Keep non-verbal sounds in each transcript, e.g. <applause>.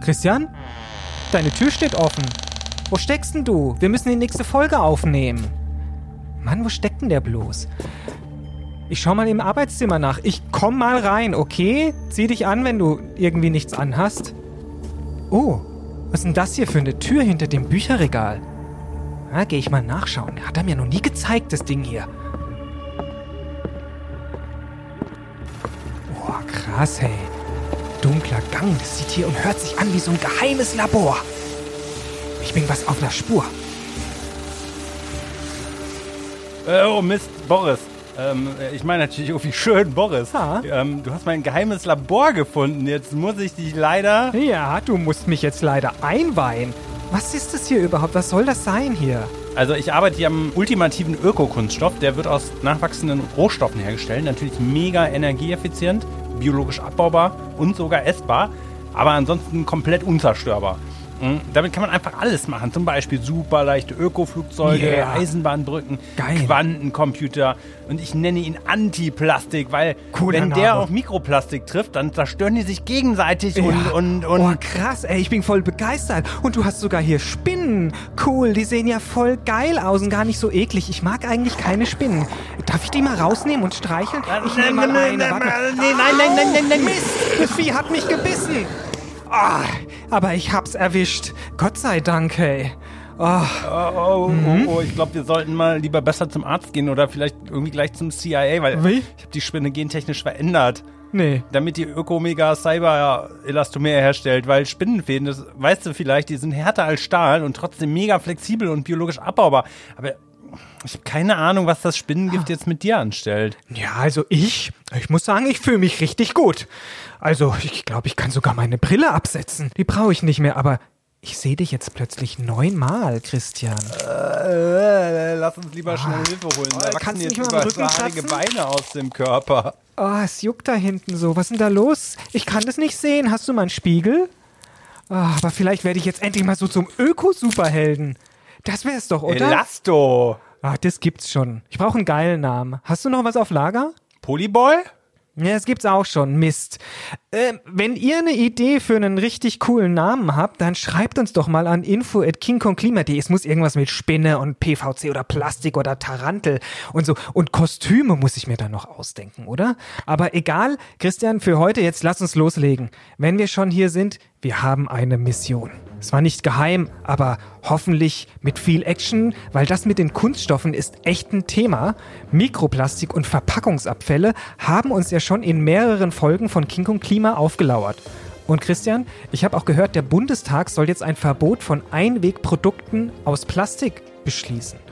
Christian? Deine Tür steht offen. Wo steckst denn du? Wir müssen die nächste Folge aufnehmen. Mann, wo steckt denn der bloß? Ich schau mal im Arbeitszimmer nach. Ich komm mal rein, okay? Zieh dich an, wenn du irgendwie nichts anhast. Oh, was ist denn das hier für eine Tür hinter dem Bücherregal? Na, geh ich mal nachschauen. Hat er mir noch nie gezeigt, das Ding hier. Oh, krass, hey. Dunkler Gang, das sieht hier und hört sich an wie so ein geheimes Labor. Ich bin was auf der Spur. Äh, oh Mist, Boris. Ähm, ich meine natürlich irgendwie schön, Boris. Ja. Ähm, du hast mein geheimes Labor gefunden. Jetzt muss ich dich leider. Ja, du musst mich jetzt leider einweihen. Was ist das hier überhaupt? Was soll das sein hier? Also ich arbeite hier am ultimativen Ökokunststoff. Der wird aus nachwachsenden Rohstoffen hergestellt. Natürlich mega energieeffizient, biologisch abbaubar und sogar essbar. Aber ansonsten komplett unzerstörbar. Mhm. Damit kann man einfach alles machen. Zum Beispiel super leichte Ökoflugzeuge, Yeah. Eisenbahnbrücken, Geil. Quantencomputer. Und ich nenne ihn Antiplastik, weil Cooler wenn der auf Mikroplastik trifft, dann zerstören die sich gegenseitig und, Ja. und, und oh, krass, ey, ich bin voll begeistert. Und du hast sogar hier Spinnen. Cool, die sehen ja voll geil aus und gar nicht so eklig. Ich mag eigentlich keine Spinnen. Darf ich die mal rausnehmen und streicheln? Ich nehme mal nein, eine. nein, Warte. nein, nein, nein, nein, nein. Mist, das Vieh hat mich gebissen. Ah, aber ich hab's erwischt. Gott sei Dank, ey. Ah, Oh, oh, Mhm. oh, oh, ich glaube, wir sollten mal lieber besser zum Arzt gehen oder vielleicht irgendwie gleich zum CIA, weil Wie? ich habe die Spinne gentechnisch verändert, nee. damit die Ökomega Cyber Elastomer herstellt, weil Spinnenfäden, das weißt du vielleicht, die sind härter als Stahl und trotzdem mega flexibel und biologisch abbaubar. Aber ich habe keine Ahnung, was das Spinnengift jetzt mit dir anstellt. Ja, also ich, ich muss sagen, ich fühle mich richtig gut. Also ich glaube, ich kann sogar meine Brille absetzen. Die brauche ich nicht mehr, aber ich sehe dich jetzt plötzlich neunmal, Christian. Äh, lass uns lieber schnell Hilfe holen. Da Ah. kannst du jetzt nicht mal Rücken? Beine aus dem Körper. Oh, es juckt da hinten so. Was ist denn da los? Ich kann das nicht sehen. Hast du mal einen Spiegel? Ah, aber vielleicht werde ich jetzt endlich mal so zum Öko-Superhelden. Das wär's doch, oder? Elasto. Ah, das gibt's schon. Ich brauche einen geilen Namen. Hast du noch was auf Lager? Polyboy? Ja, das gibt's auch schon. Mist. Ähm, wenn ihr eine Idee für einen richtig coolen Namen habt, dann schreibt uns doch mal an info at kingkongklima.de. Es muss irgendwas mit Spinne und PVC oder Plastik oder Tarantel und so. Und Kostüme muss ich mir dann noch ausdenken, oder? Aber egal, Christian, für heute jetzt lass uns loslegen. Wenn wir schon hier sind, wir haben eine Mission. Es war nicht geheim, aber hoffentlich mit viel Action, weil das mit den Kunststoffen ist echt ein Thema. Mikroplastik und Verpackungsabfälle haben uns ja schon in mehreren Folgen von King Kong Klima aufgelauert. Und Christian, ich habe auch gehört, der Bundestag soll jetzt ein Verbot von Einwegprodukten aus Plastik beschließen.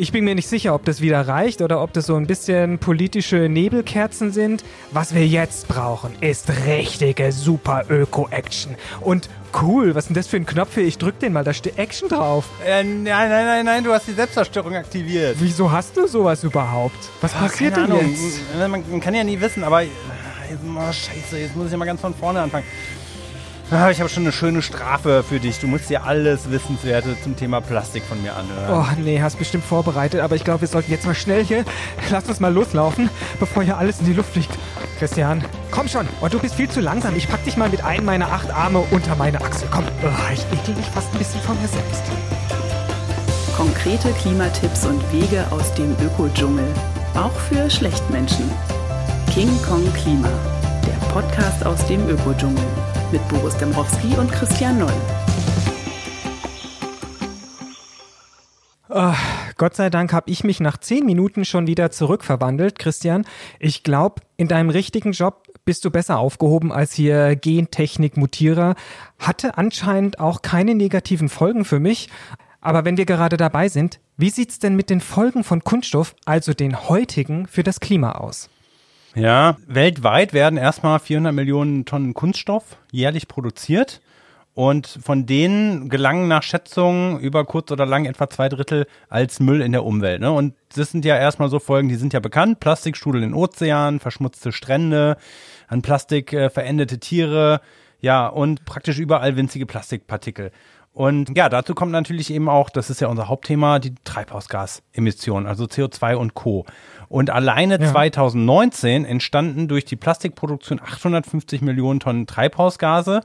Ich bin mir nicht sicher, ob das wieder reicht oder ob das so ein bisschen politische Nebelkerzen sind. Was wir jetzt brauchen, ist richtige super Öko-Action. Und cool, was ist denn das für ein Knopf hier? Ich drück den mal, da steht Action drauf. Äh, nein, nein, nein, nein, du hast die Selbstzerstörung aktiviert. Wieso hast du sowas überhaupt? Was passiert Keine denn Ahnung. jetzt? Man, man kann ja nie wissen, aber oh, scheiße, jetzt muss ich ja mal ganz von vorne anfangen. Ah, Ich habe schon eine schöne Strafe für dich. Du musst dir alles Wissenswerte zum Thema Plastik von mir anhören. Oh nee, hast bestimmt vorbereitet, aber ich glaube, wir sollten jetzt mal schnell hier. <laughs> Lass uns mal loslaufen, bevor hier alles in die Luft fliegt. Christian, komm schon. Oh, du bist viel zu langsam. Ich pack dich mal mit einem meiner acht Arme unter meine Achsel. Komm. Oh, ich ekel mich fast ein bisschen von mir selbst. Konkrete Klimatipps und Wege aus dem Ökodschungel. Auch für Schlechtmenschen. King Kong Klima. Der Podcast aus dem Ökodschungel. Mit Boris Dembrowski und Christian Noll. Gott sei Dank habe ich mich nach zehn Minuten schon wieder zurückverwandelt, Christian. Ich glaube, in deinem richtigen Job bist du besser aufgehoben als hier Gentechnik-Mutierer. Hatte anscheinend auch keine negativen Folgen für mich. Aber wenn wir gerade dabei sind, wie sieht's denn mit den Folgen von Kunststoff, also den heutigen, für das Klima aus? Ja, weltweit werden erstmal 400 Millionen Tonnen Kunststoff jährlich produziert. Und von denen gelangen nach Schätzungen über kurz oder lang etwa zwei Drittel als Müll in der Umwelt. Ne? Und das sind ja erstmal so Folgen, die sind ja bekannt. Plastikstrudel in Ozeanen, verschmutzte Strände, an Plastik äh, verendete Tiere, ja, und praktisch überall winzige Plastikpartikel. Und ja, dazu kommt natürlich eben auch, das ist ja unser Hauptthema, die Treibhausgasemissionen, also CO2 und Co. Und alleine ja. 2019 entstanden durch die Plastikproduktion 850 Millionen Tonnen Treibhausgase.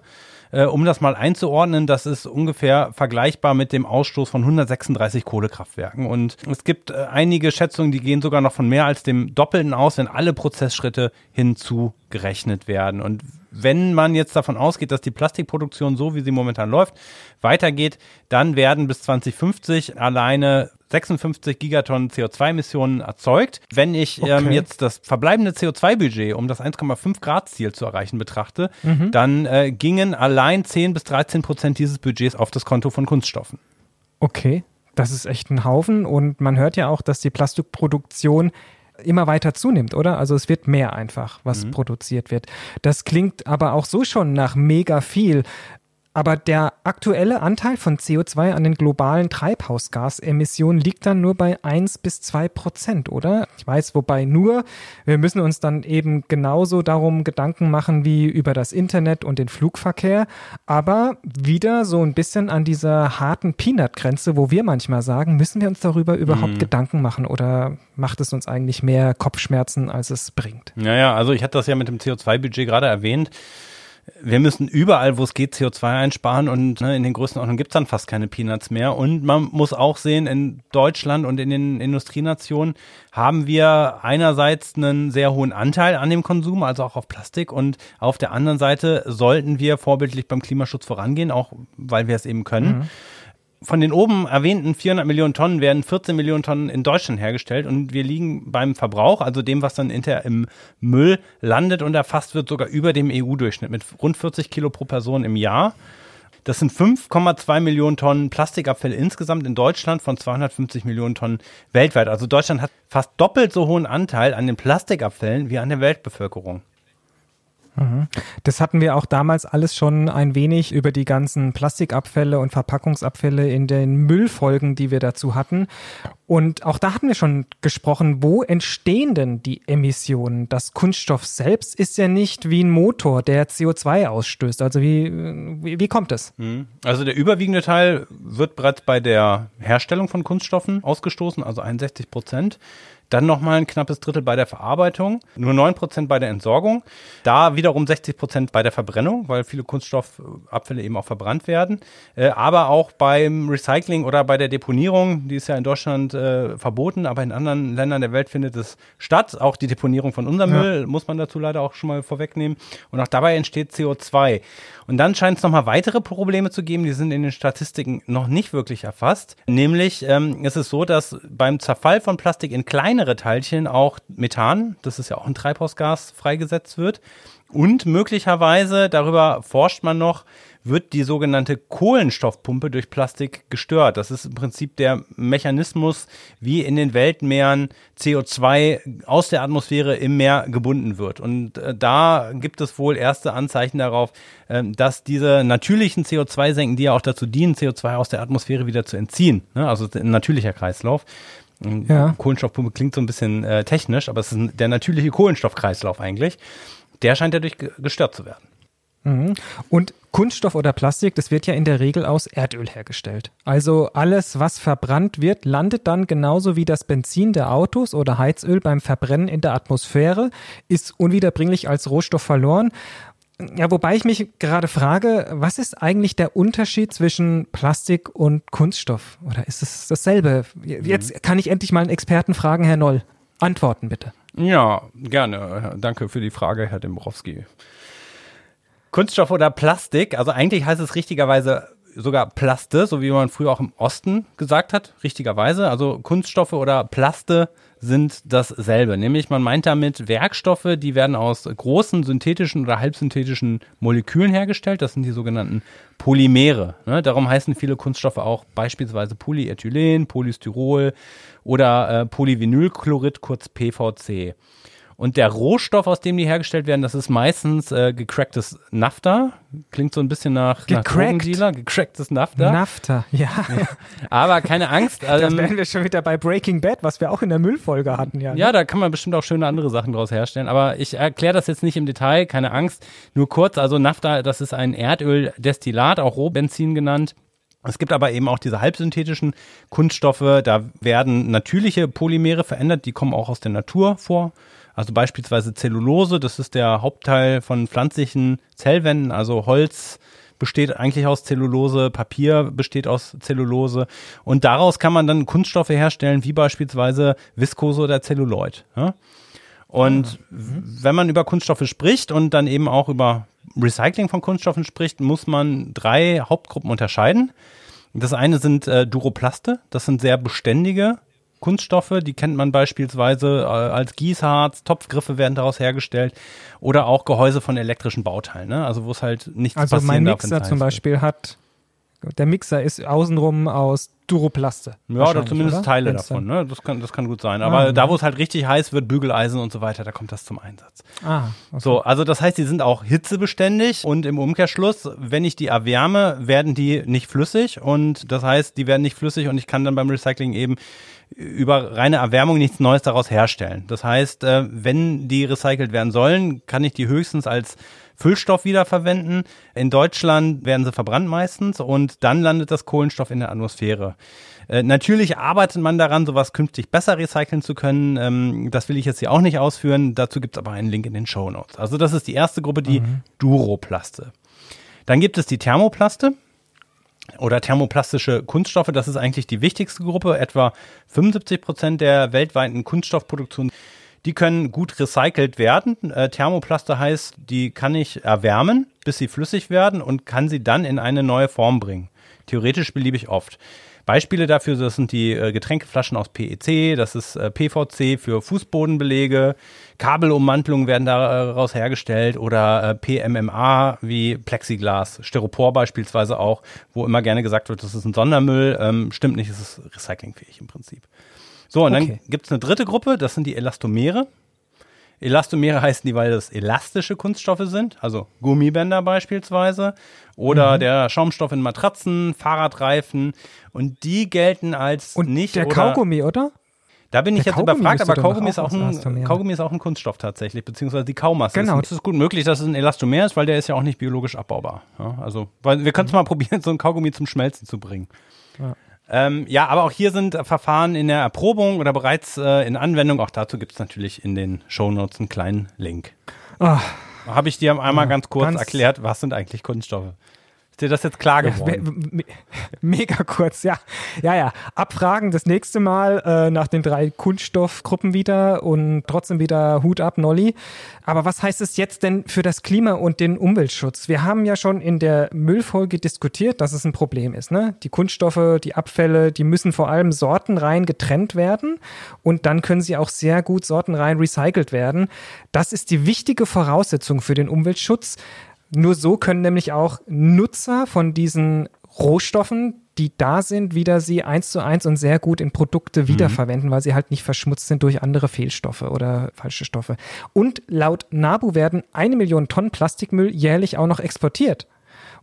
Äh, um das mal einzuordnen, das ist ungefähr vergleichbar mit dem Ausstoß von 136 Kohlekraftwerken. Und es gibt äh, einige Schätzungen, die gehen sogar noch von mehr als dem Doppelten aus, wenn alle Prozessschritte hinzugerechnet werden. Und wenn man jetzt davon ausgeht, dass die Plastikproduktion so, wie sie momentan läuft, weitergeht, dann werden bis 2050 alleine 56 Gigatonnen CO2-Emissionen erzeugt. Wenn ich ähm, okay. ähm, jetzt das verbleibende CO2-Budget, um das 1,5 Grad-Ziel zu erreichen, betrachte, mhm. dann äh, gingen allein 10 bis 13 Prozent dieses Budgets auf das Konto von Kunststoffen. Okay, das ist echt ein Haufen und man hört ja auch, dass die Plastikproduktion immer weiter zunimmt, oder? Also es wird mehr einfach, was mhm. produziert wird. Das klingt aber auch so schon nach mega viel. Aber der aktuelle Anteil von CO2 an den globalen Treibhausgasemissionen liegt dann nur bei 1 bis 2 Prozent, oder? Ich weiß, wobei nur, wir müssen uns dann eben genauso darum Gedanken machen wie über das Internet und den Flugverkehr, aber wieder so ein bisschen an dieser harten Peanut-Grenze, wo wir manchmal sagen, müssen wir uns darüber überhaupt mhm. Gedanken machen oder macht es uns eigentlich mehr Kopfschmerzen, als es bringt? Ja, ja, also ich hatte das ja mit dem CO2-Budget gerade erwähnt wir müssen überall, wo es geht, CO2 einsparen und ne, in den Größenordnungen gibt es dann fast keine Peanuts mehr. Und man muss auch sehen, in Deutschland und in den Industrienationen haben wir einerseits einen sehr hohen Anteil an dem Konsum, also auch auf Plastik, und auf der anderen Seite sollten wir vorbildlich beim Klimaschutz vorangehen, auch weil wir es eben können. Mhm von den oben erwähnten 400 Millionen Tonnen werden 14 Millionen Tonnen in Deutschland hergestellt und wir liegen beim Verbrauch, also dem, was dann hinterher im Müll landet und erfasst wird, sogar über dem EU-Durchschnitt mit rund 40 Kilo pro Person im Jahr. Das sind 5,2 Millionen Tonnen Plastikabfälle insgesamt in Deutschland von 250 Millionen Tonnen weltweit. Also Deutschland hat fast doppelt so hohen Anteil an den Plastikabfällen wie an der Weltbevölkerung. Das hatten wir auch damals alles schon ein wenig über die ganzen Plastikabfälle und Verpackungsabfälle in den Müllfolgen, die wir dazu hatten. Und auch da hatten wir schon gesprochen, wo entstehen denn die Emissionen? Das Kunststoff selbst ist ja nicht wie ein Motor, der CO2 ausstößt. Also wie, wie, wie kommt es? Mhm. Also der überwiegende Teil wird bereits bei der Herstellung von Kunststoffen ausgestoßen, also 61 Prozent. Dann nochmal ein knappes Drittel bei der Verarbeitung, nur 9% bei der Entsorgung. Da wiederum 60% bei der Verbrennung, weil viele Kunststoffabfälle eben auch verbrannt werden. Äh, aber auch beim Recycling oder bei der Deponierung, die ist ja in Deutschland äh, verboten, aber in anderen Ländern der Welt findet es statt. Auch die Deponierung von unserem ja. Müll muss man dazu leider auch schon mal vorwegnehmen. Und auch dabei entsteht CO2. Und dann scheint es nochmal weitere Probleme zu geben, die sind in den Statistiken noch nicht wirklich erfasst. Nämlich ähm, ist es so, dass beim Zerfall von Plastik in kleinere Teilchen auch Methan, das ist ja auch ein Treibhausgas, freigesetzt wird. Und möglicherweise, darüber forscht man noch, wird die sogenannte Kohlenstoffpumpe durch Plastik gestört. Das ist im Prinzip der Mechanismus, wie in den Weltmeeren CO2 aus der Atmosphäre im Meer gebunden wird. Und äh, da gibt es wohl erste Anzeichen darauf, äh, dass diese natürlichen CO2-Senken, die ja auch dazu dienen, CO2 aus der Atmosphäre wieder zu entziehen, ne? also ein natürlicher Kreislauf, ja. Kohlenstoffpumpe klingt so ein bisschen äh, technisch, aber es ist der natürliche Kohlenstoffkreislauf eigentlich. Der scheint dadurch gestört zu werden. Mhm. Und Kunststoff oder Plastik, das wird ja in der Regel aus Erdöl hergestellt. Also alles, was verbrannt wird, landet dann genauso wie das Benzin der Autos oder Heizöl beim Verbrennen in der Atmosphäre, ist unwiederbringlich als Rohstoff verloren. Ja, wobei ich mich gerade frage, was ist eigentlich der Unterschied zwischen Plastik und Kunststoff? Oder ist es dasselbe? Jetzt kann ich endlich mal einen Experten fragen, Herr Noll. Antworten bitte. Ja, gerne. Danke für die Frage, Herr Dembrowski. Kunststoff oder Plastik, also eigentlich heißt es richtigerweise sogar Plaste, so wie man früher auch im Osten gesagt hat, richtigerweise. Also Kunststoffe oder Plaste sind dasselbe. Nämlich man meint damit Werkstoffe, die werden aus großen synthetischen oder halbsynthetischen Molekülen hergestellt. Das sind die sogenannten Polymere. Ne? Darum heißen viele Kunststoffe auch beispielsweise Polyethylen, Polystyrol oder äh, Polyvinylchlorid, kurz PVC. Und der Rohstoff, aus dem die hergestellt werden, das ist meistens äh, gecracktes Nafta. Klingt so ein bisschen nach, Gecrackt. nach. Gecracktes Nafta. Nafta, ja. ja. Aber keine Angst. <laughs> Ähm, da wären wir schon wieder bei Breaking Bad, was wir auch in der Müllfolge hatten. Ja, ne? ja da kann man bestimmt auch schöne andere Sachen draus herstellen. Aber ich erkläre das jetzt nicht im Detail, keine Angst. Nur kurz, also Nafta, das ist ein Erdöldestillat, auch Rohbenzin genannt. Es gibt aber eben auch diese halbsynthetischen Kunststoffe, da werden natürliche Polymere verändert, die kommen auch aus der Natur vor. Also beispielsweise Zellulose, das ist der Hauptteil von pflanzlichen Zellwänden, also Holz besteht eigentlich aus Zellulose, Papier besteht aus Zellulose und daraus kann man dann Kunststoffe herstellen, wie beispielsweise Viskose oder Zelluloid. Ja? Und mhm. wenn man über Kunststoffe spricht und dann eben auch über Recycling von Kunststoffen spricht, muss man drei Hauptgruppen unterscheiden. Das eine sind äh, Duroplaste, das sind sehr beständige Kunststoffe, die kennt man beispielsweise äh, als Gießharz, Topfgriffe werden daraus hergestellt oder auch Gehäuse von elektrischen Bauteilen, ne? also wo es halt nichts also passieren darf. Also mein Mixer zum Beispiel hat, der Mixer ist außenrum aus Duroplaste. Ja, oder zumindest oder? Teile Wenn's davon, ne? Das kann, das kann gut sein. Aber ah, da, wo es halt richtig heiß wird, Bügeleisen und so weiter, da kommt das zum Einsatz. Ah, okay. So, also das heißt, die sind auch hitzebeständig und im Umkehrschluss, wenn ich die erwärme, werden die nicht flüssig und das heißt, die werden nicht flüssig und ich kann dann beim Recycling eben über reine Erwärmung nichts Neues daraus herstellen. Das heißt, äh, wenn die recycelt werden sollen, kann ich die höchstens als Füllstoff wiederverwenden. In Deutschland werden sie verbrannt meistens und dann landet das Kohlenstoff in der Atmosphäre. Äh, natürlich arbeitet man daran, sowas künftig besser recyceln zu können. Ähm, das will ich jetzt hier auch nicht ausführen. Dazu gibt es aber einen Link in den Show Notes. Also das ist die erste Gruppe, die mhm. Duroplaste. Dann gibt es die Thermoplaste oder thermoplastische Kunststoffe. Das ist eigentlich die wichtigste Gruppe. Etwa 75 Prozent der weltweiten Kunststoffproduktion die können gut recycelt werden. Äh, Thermoplaste heißt, die kann ich erwärmen, bis sie flüssig werden und kann sie dann in eine neue Form bringen. Theoretisch beliebig oft. Beispiele dafür, das sind die äh, Getränkeflaschen aus PEC, das ist äh, PVC für Fußbodenbelege, Kabelummantelungen werden daraus hergestellt oder äh, PMMA wie Plexiglas, Styropor beispielsweise auch, wo immer gerne gesagt wird, das ist ein Sondermüll. Ähm, stimmt nicht, es ist recyclingfähig im Prinzip. So, und okay. dann gibt es eine dritte Gruppe, das sind die Elastomere. Elastomere heißen die, weil das elastische Kunststoffe sind, also Gummibänder beispielsweise oder mhm. der Schaumstoff in Matratzen, Fahrradreifen und die gelten als und nicht der Kaugummi, oder? Da bin ich der jetzt Kaugummi überfragt, aber Kaugummi ist, auch ein, Kaugummi ist auch ein Kunststoff tatsächlich, beziehungsweise die Kaumasse. Genau. Es ist gut möglich, dass es ein Elastomer ist, weil der ist ja auch nicht biologisch abbaubar. Ja, also, weil wir können es mhm. mal <laughs> probieren, so ein Kaugummi zum Schmelzen zu bringen. Ja. Ähm, ja, aber auch hier sind Verfahren in der Erprobung oder bereits äh, in Anwendung. Auch dazu gibt es natürlich in den Shownotes einen kleinen Link. Oh. Habe ich dir einmal oh, ganz kurz ganz erklärt, was sind eigentlich Kunststoffe? Ist dir das jetzt klar geworden? Mega kurz, ja. Ja, ja. Abfragen das nächste Mal äh, nach den drei Kunststoffgruppen wieder und trotzdem wieder Hut ab, Nolli. Aber was heißt es jetzt denn für das Klima und den Umweltschutz? Wir haben ja schon in der Müllfolge diskutiert, dass es ein Problem ist. Ne? Die Kunststoffe, die Abfälle, die müssen vor allem sortenrein getrennt werden und dann können sie auch sehr gut sortenrein recycelt werden. Das ist die wichtige Voraussetzung für den Umweltschutz. Nur so können nämlich auch Nutzer von diesen Rohstoffen, die da sind, wieder sie eins zu eins und sehr gut in Produkte mhm. wiederverwenden, mhm. weil sie halt nicht verschmutzt sind durch andere Fehlstoffe oder falsche Stoffe. Und laut NABU werden eine Million Tonnen Plastikmüll jährlich auch noch exportiert.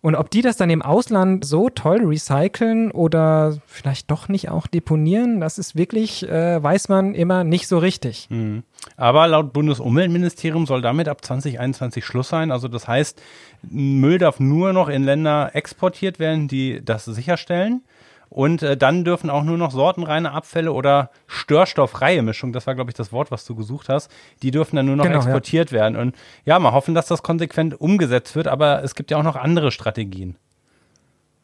Und ob die das dann im Ausland so toll recyceln oder vielleicht doch nicht auch deponieren, das ist wirklich, äh, weiß man immer nicht so richtig. Mhm. Aber laut Bundesumweltministerium soll damit ab 2021 Schluss sein. Also das heißt, Müll darf nur noch in Länder exportiert werden, die das sicherstellen. Und äh, dann dürfen auch nur noch sortenreine Abfälle oder störstoffreie Mischung, das war, glaube ich, das Wort, was du gesucht hast, die dürfen dann nur noch genau, exportiert ja. werden. Und ja, mal hoffen, dass das konsequent umgesetzt wird, aber es gibt ja auch noch andere Strategien.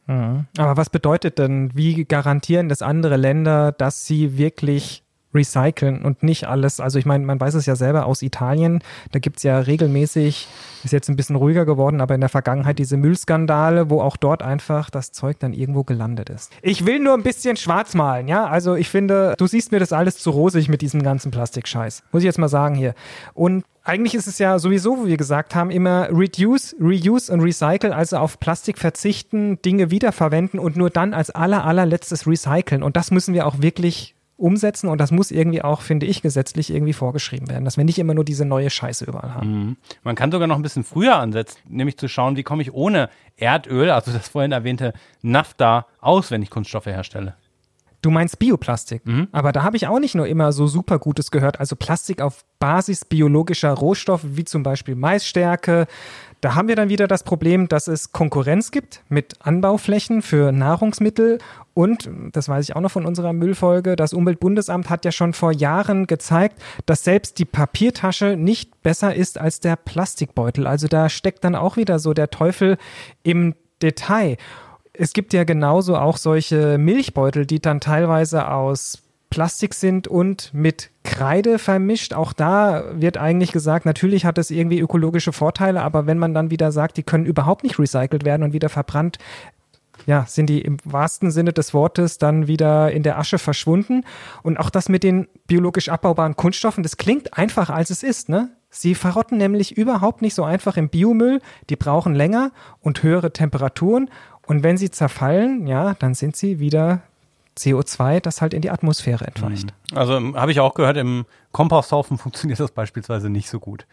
Mhm. Aber was bedeutet denn, wie garantieren das andere Länder, dass sie wirklich recyceln und nicht alles. Also ich meine, man weiß es ja selber aus Italien, da gibt es ja regelmäßig, ist jetzt ein bisschen ruhiger geworden, aber in der Vergangenheit diese Müllskandale, wo auch dort einfach das Zeug dann irgendwo gelandet ist. Ich will nur ein bisschen schwarz malen, ja? Also ich finde, du siehst mir das alles zu rosig mit diesem ganzen Plastikscheiß. Muss ich jetzt mal sagen hier. Und eigentlich ist es ja sowieso, wie wir gesagt haben, immer Reduce, Reuse und Recycle, also auf Plastik verzichten, Dinge wiederverwenden und nur dann als aller, allerletztes recyceln. Und das müssen wir auch wirklich umsetzen und das muss irgendwie auch, finde ich, gesetzlich irgendwie vorgeschrieben werden, dass wir nicht immer nur diese neue Scheiße überall haben. Mhm. Man kann sogar noch ein bisschen früher ansetzen, nämlich zu schauen, wie komme ich ohne Erdöl, also das vorhin erwähnte Nafta, aus, wenn ich Kunststoffe herstelle. Du meinst Bioplastik. Aber da habe ich auch nicht nur immer so super Gutes gehört. Also Plastik auf Basis biologischer Rohstoffe, wie zum Beispiel Maisstärke. Da haben wir dann wieder das Problem, dass es Konkurrenz gibt mit Anbauflächen für Nahrungsmittel. Und, das weiß ich auch noch von unserer Müllfolge, das Umweltbundesamt hat ja schon vor Jahren gezeigt, dass selbst die Papiertasche nicht besser ist als der Plastikbeutel. Also da steckt dann auch wieder so der Teufel im Detail es gibt ja genauso auch solche Milchbeutel, die dann teilweise aus Plastik sind und mit Kreide vermischt. Auch da wird eigentlich gesagt, natürlich hat es irgendwie ökologische Vorteile, aber wenn man dann wieder sagt, die können überhaupt nicht recycelt werden und wieder verbrannt, ja, sind die im wahrsten Sinne des Wortes dann wieder in der Asche verschwunden. Und auch das mit den biologisch abbaubaren Kunststoffen, das klingt einfacher als es ist, ne? Sie verrotten nämlich überhaupt nicht so einfach im Biomüll. Die brauchen länger und höhere Temperaturen. Und wenn sie zerfallen, ja, dann sind sie wieder CO2, das halt in die Atmosphäre entweicht. Also ähm, habe ich auch gehört, im Komposthaufen <laughs> funktioniert das beispielsweise nicht so gut.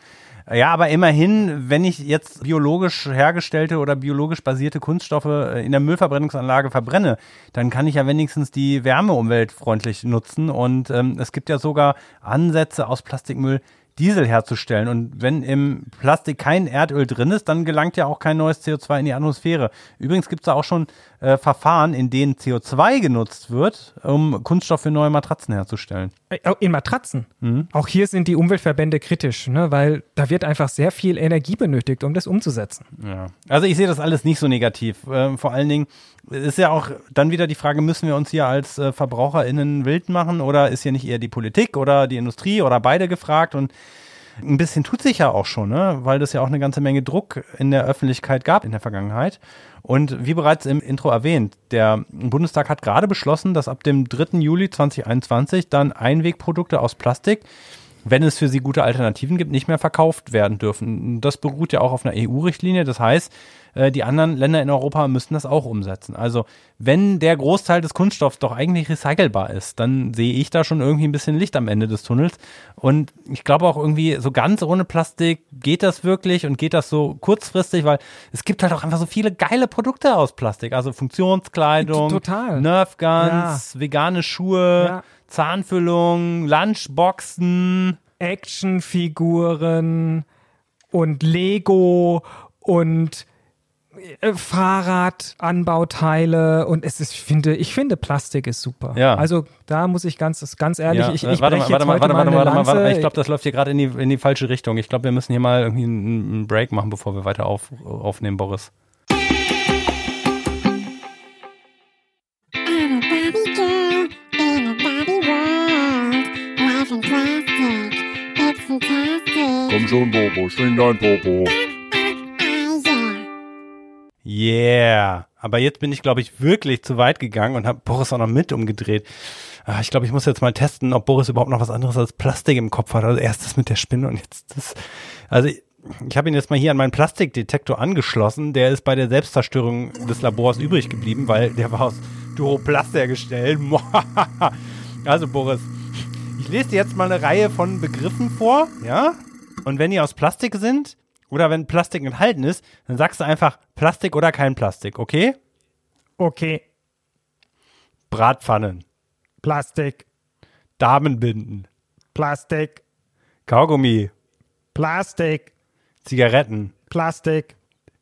Ja, aber immerhin, wenn ich jetzt biologisch hergestellte oder biologisch basierte Kunststoffe äh, in der Müllverbrennungsanlage verbrenne, dann kann ich ja wenigstens die Wärme umweltfreundlich nutzen. Und ähm, es gibt ja sogar Ansätze aus Plastikmüll, Diesel herzustellen. Und wenn im Plastik kein Erdöl drin ist, dann gelangt ja auch kein neues CO2 in die Atmosphäre. Übrigens gibt es da auch schon äh, Verfahren, in denen CO2 genutzt wird, um Kunststoff für neue Matratzen herzustellen. Äh, In Matratzen. Auch hier sind die Umweltverbände kritisch, ne? weil da wird einfach sehr viel Energie benötigt, um das umzusetzen. Ja. Also ich sehe das alles nicht so negativ. Ähm, vor allen Dingen ist ja auch dann wieder die Frage, müssen wir uns hier als äh, VerbraucherInnen wild machen oder ist hier nicht eher die Politik oder die Industrie oder beide gefragt? Und ein bisschen tut sich ja auch schon, ne? weil das ja auch eine ganze Menge Druck in der Öffentlichkeit gab in der Vergangenheit. Und wie bereits im Intro erwähnt, der Bundestag hat gerade beschlossen, dass ab dem 3. Juli 2021 dann Einwegprodukte aus Plastik, wenn es für sie gute Alternativen gibt, nicht mehr verkauft werden dürfen. Das beruht ja auch auf einer EU-Richtlinie. Das heißt, äh, die anderen Länder in Europa müssten das auch umsetzen. Also wenn der Großteil des Kunststoffs doch eigentlich recycelbar ist, dann sehe ich da schon irgendwie ein bisschen Licht am Ende des Tunnels. Und ich glaube auch irgendwie, so ganz ohne Plastik geht das wirklich und geht das so kurzfristig, weil es gibt halt auch einfach so viele geile Produkte aus Plastik. Also Funktionskleidung, Total. Nerf Guns, vegane Schuhe, Ja. Zahnfüllung, Lunchboxen. Actionfiguren und Lego und äh, Fahrradanbauteile und es ist, ich finde, ich finde Plastik ist super. Ja. Also da muss ich ganz, ganz ehrlich, ich, ich warte mal, warte mal, warte mal, warte mal, warte mal. Ich glaube, das läuft hier gerade in die, in die falsche Richtung. Ich glaube, wir müssen hier mal irgendwie einen, einen Break machen, bevor wir weiter auf, aufnehmen, Boris. Komm schon, Bobo, schwing dein Popo. Ah, yeah. Yeah. Aber jetzt bin ich, glaube ich, wirklich zu weit gegangen und habe Boris auch noch mit umgedreht. Ah, Ich glaube, ich muss jetzt mal testen, ob Boris überhaupt noch was anderes als Plastik im Kopf hat. Also erst das mit der Spinne und jetzt das. Also ich, ich habe ihn jetzt mal hier an meinen Plastikdetektor angeschlossen. Der ist bei der Selbstzerstörung des Labors übrig geblieben, weil der war aus Duroplast hergestellt. <laughs> also Boris, ich lese dir jetzt mal eine Reihe von Begriffen vor, ja? Und wenn die aus Plastik sind oder wenn Plastik enthalten ist, dann sagst du einfach Plastik oder kein Plastik, okay? Okay, Bratpfannen, Plastik, Damenbinden, Plastik, Kaugummi, Plastik, Zigaretten, Plastik,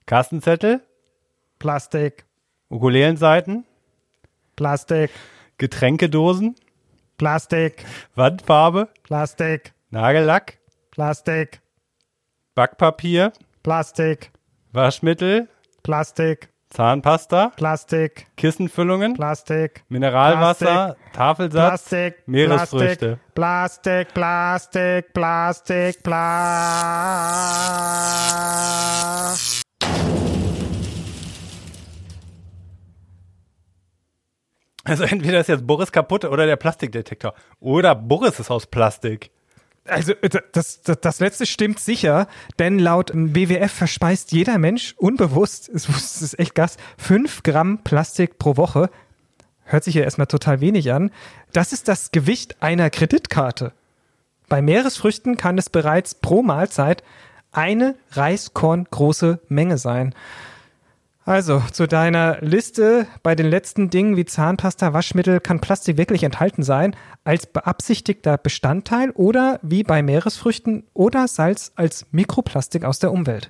Kassenzettel, Plastik, Ukulelenseiten, Plastik, Getränkedosen, Plastik, Wandfarbe, Plastik, Nagellack, Plastik, Backpapier, Plastik, Waschmittel, Plastik, Zahnpasta, Plastik, Kissenfüllungen, Plastik, Mineralwasser, Tafelsatz, Plastik, Meeresfrüchte. Plastik, Plastik, Plastik, Plastik, Plastik. Also entweder ist jetzt Boris kaputt oder der Plastikdetektor. Oder Boris ist aus Plastik. Also äh, das, das, das letzte stimmt sicher, denn laut WWF verspeist jeder Mensch unbewusst, es es ist echt Gas, fünf Gramm Plastik pro Woche. Hört sich ja erstmal total wenig an. Das ist das Gewicht einer Kreditkarte. Bei Meeresfrüchten kann es bereits pro Mahlzeit eine Reiskorn große Menge sein. Also, zu deiner Liste bei den letzten Dingen wie Zahnpasta, Waschmittel kann Plastik wirklich enthalten sein als beabsichtigter Bestandteil oder wie bei Meeresfrüchten oder Salz als Mikroplastik aus der Umwelt.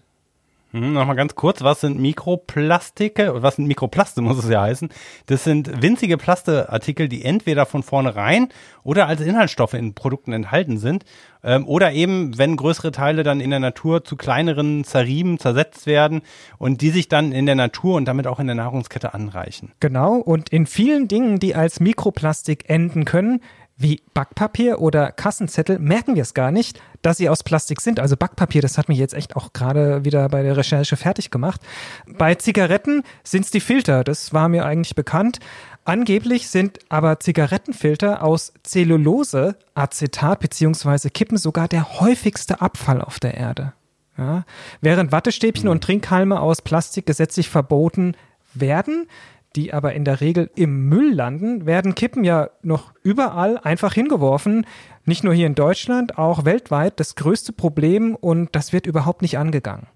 Hm, Nochmal ganz kurz, was sind Mikroplastike? Was sind Mikroplaste, muss es ja heißen? Das sind winzige Plasteartikel, die entweder von vornherein oder als Inhaltsstoffe in Produkten enthalten sind. Ähm, oder eben, wenn größere Teile dann in der Natur zu kleineren Zerrieben zersetzt werden und die sich dann in der Natur und damit auch in der Nahrungskette anreichen. Genau, und in vielen Dingen, die als Mikroplastik enden können, wie Backpapier oder Kassenzettel, merken wir es gar nicht, dass sie aus Plastik sind. Also Backpapier, das hat mich jetzt echt auch gerade wieder bei der Recherche fertig gemacht. Bei Zigaretten sind es die Filter, das war mir eigentlich bekannt. Angeblich sind aber Zigarettenfilter aus Zellulose, Acetat bzw. Kippen sogar der häufigste Abfall auf der Erde. Ja? Während Wattestäbchen und Trinkhalme aus Plastik gesetzlich verboten werden, die aber in der Regel im Müll landen, werden Kippen ja noch überall einfach hingeworfen. Nicht nur hier in Deutschland, auch weltweit das größte Problem und das wird überhaupt nicht angegangen.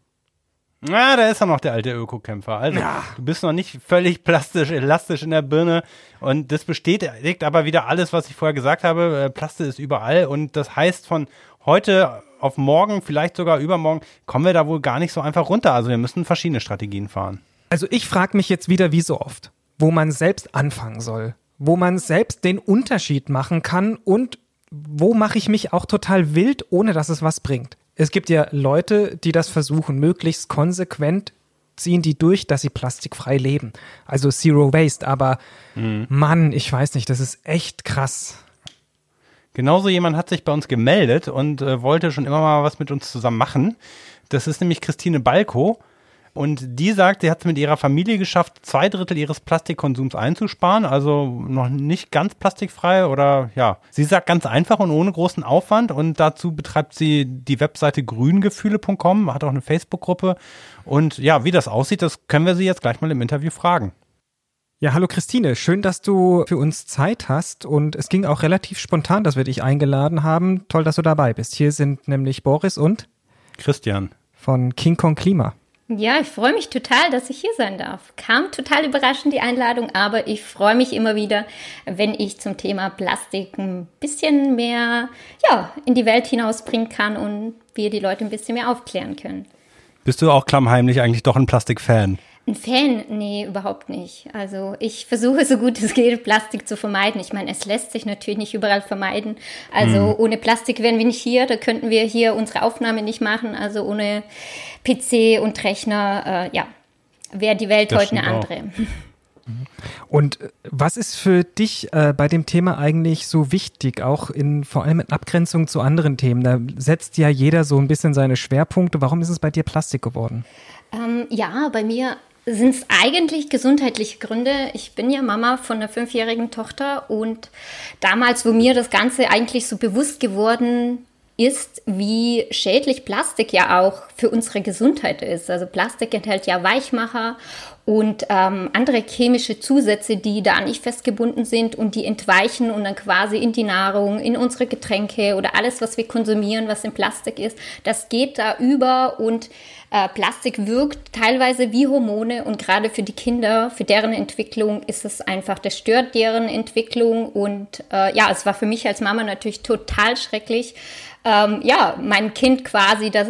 Na, da ist er noch der alte Ökokämpfer. Also, du bist noch nicht völlig plastisch, elastisch in der Birne. Und das bestätigt aber wieder alles, was ich vorher gesagt habe. Äh, Plastik ist überall. Und das heißt, von heute auf morgen, vielleicht sogar übermorgen, kommen wir da wohl gar nicht so einfach runter. Also, wir müssen verschiedene Strategien fahren. Also ich frage mich jetzt wieder wie so oft, wo man selbst anfangen soll, wo man selbst den Unterschied machen kann und wo mache ich mich auch total wild, ohne dass es was bringt. Es gibt ja Leute, die das versuchen, möglichst konsequent ziehen die durch, dass sie plastikfrei leben. Also Zero Waste. Aber Mann, ich weiß nicht, das ist echt krass. Genauso jemand hat sich bei uns gemeldet und äh, wollte schon immer mal was mit uns zusammen machen. Das ist nämlich Christine Balko. Und die sagt, sie hat es mit ihrer Familie geschafft, zwei Drittel ihres Plastikkonsums einzusparen, also noch nicht ganz plastikfrei oder ja. Sie sagt ganz einfach und ohne großen Aufwand und dazu betreibt sie die Webseite grüngefühle.com, hat auch eine Facebook-Gruppe und ja, wie das aussieht, das können wir sie jetzt gleich mal im Interview fragen. Ja, hallo Christine, schön, dass du für uns Zeit hast und es ging auch relativ spontan, dass wir dich eingeladen haben. Toll, dass du dabei bist. Hier sind nämlich Boris und Christian. von King Kong Klima. Ja, ich freue mich total, dass ich hier sein darf. Kam total überraschend die Einladung, aber ich freue mich immer wieder, wenn ich zum Thema Plastik ein bisschen mehr ja, in die Welt hinausbringen kann und wir die Leute ein bisschen mehr aufklären können. Bist du auch klammheimlich eigentlich doch ein Plastikfan? Ein Fan? Nee, überhaupt nicht. Also ich versuche so gut es geht, Plastik zu vermeiden. Ich meine, es lässt sich natürlich nicht überall vermeiden. Also ohne Plastik wären wir nicht hier, da könnten wir hier unsere Aufnahme nicht machen. Also ohne PC und Rechner, äh, ja, wäre die Welt Das heute eine stimmt auch. andere. Und äh, was ist für dich äh, bei dem Thema eigentlich so wichtig, auch in vor allem in Abgrenzung zu anderen Themen? Da setzt ja jeder so ein bisschen seine Schwerpunkte. Warum ist es bei dir Plastik geworden? Ähm, ja, bei mir sind es eigentlich gesundheitliche Gründe. Ich bin ja Mama von einer fünfjährigen Tochter und damals, wo mir das Ganze eigentlich so bewusst geworden ist, wie schädlich Plastik ja auch für unsere Gesundheit ist. Also Plastik enthält ja Weichmacher und ähm, andere chemische Zusätze, die da nicht festgebunden sind und die entweichen und dann quasi in die Nahrung, in unsere Getränke oder alles, was wir konsumieren, was in Plastik ist, das geht da über und äh, Plastik wirkt teilweise wie Hormone und gerade für die Kinder, für deren Entwicklung ist es einfach, das stört deren Entwicklung und äh, ja, es war für mich als Mama natürlich total schrecklich, ähm, ja, mein Kind quasi das,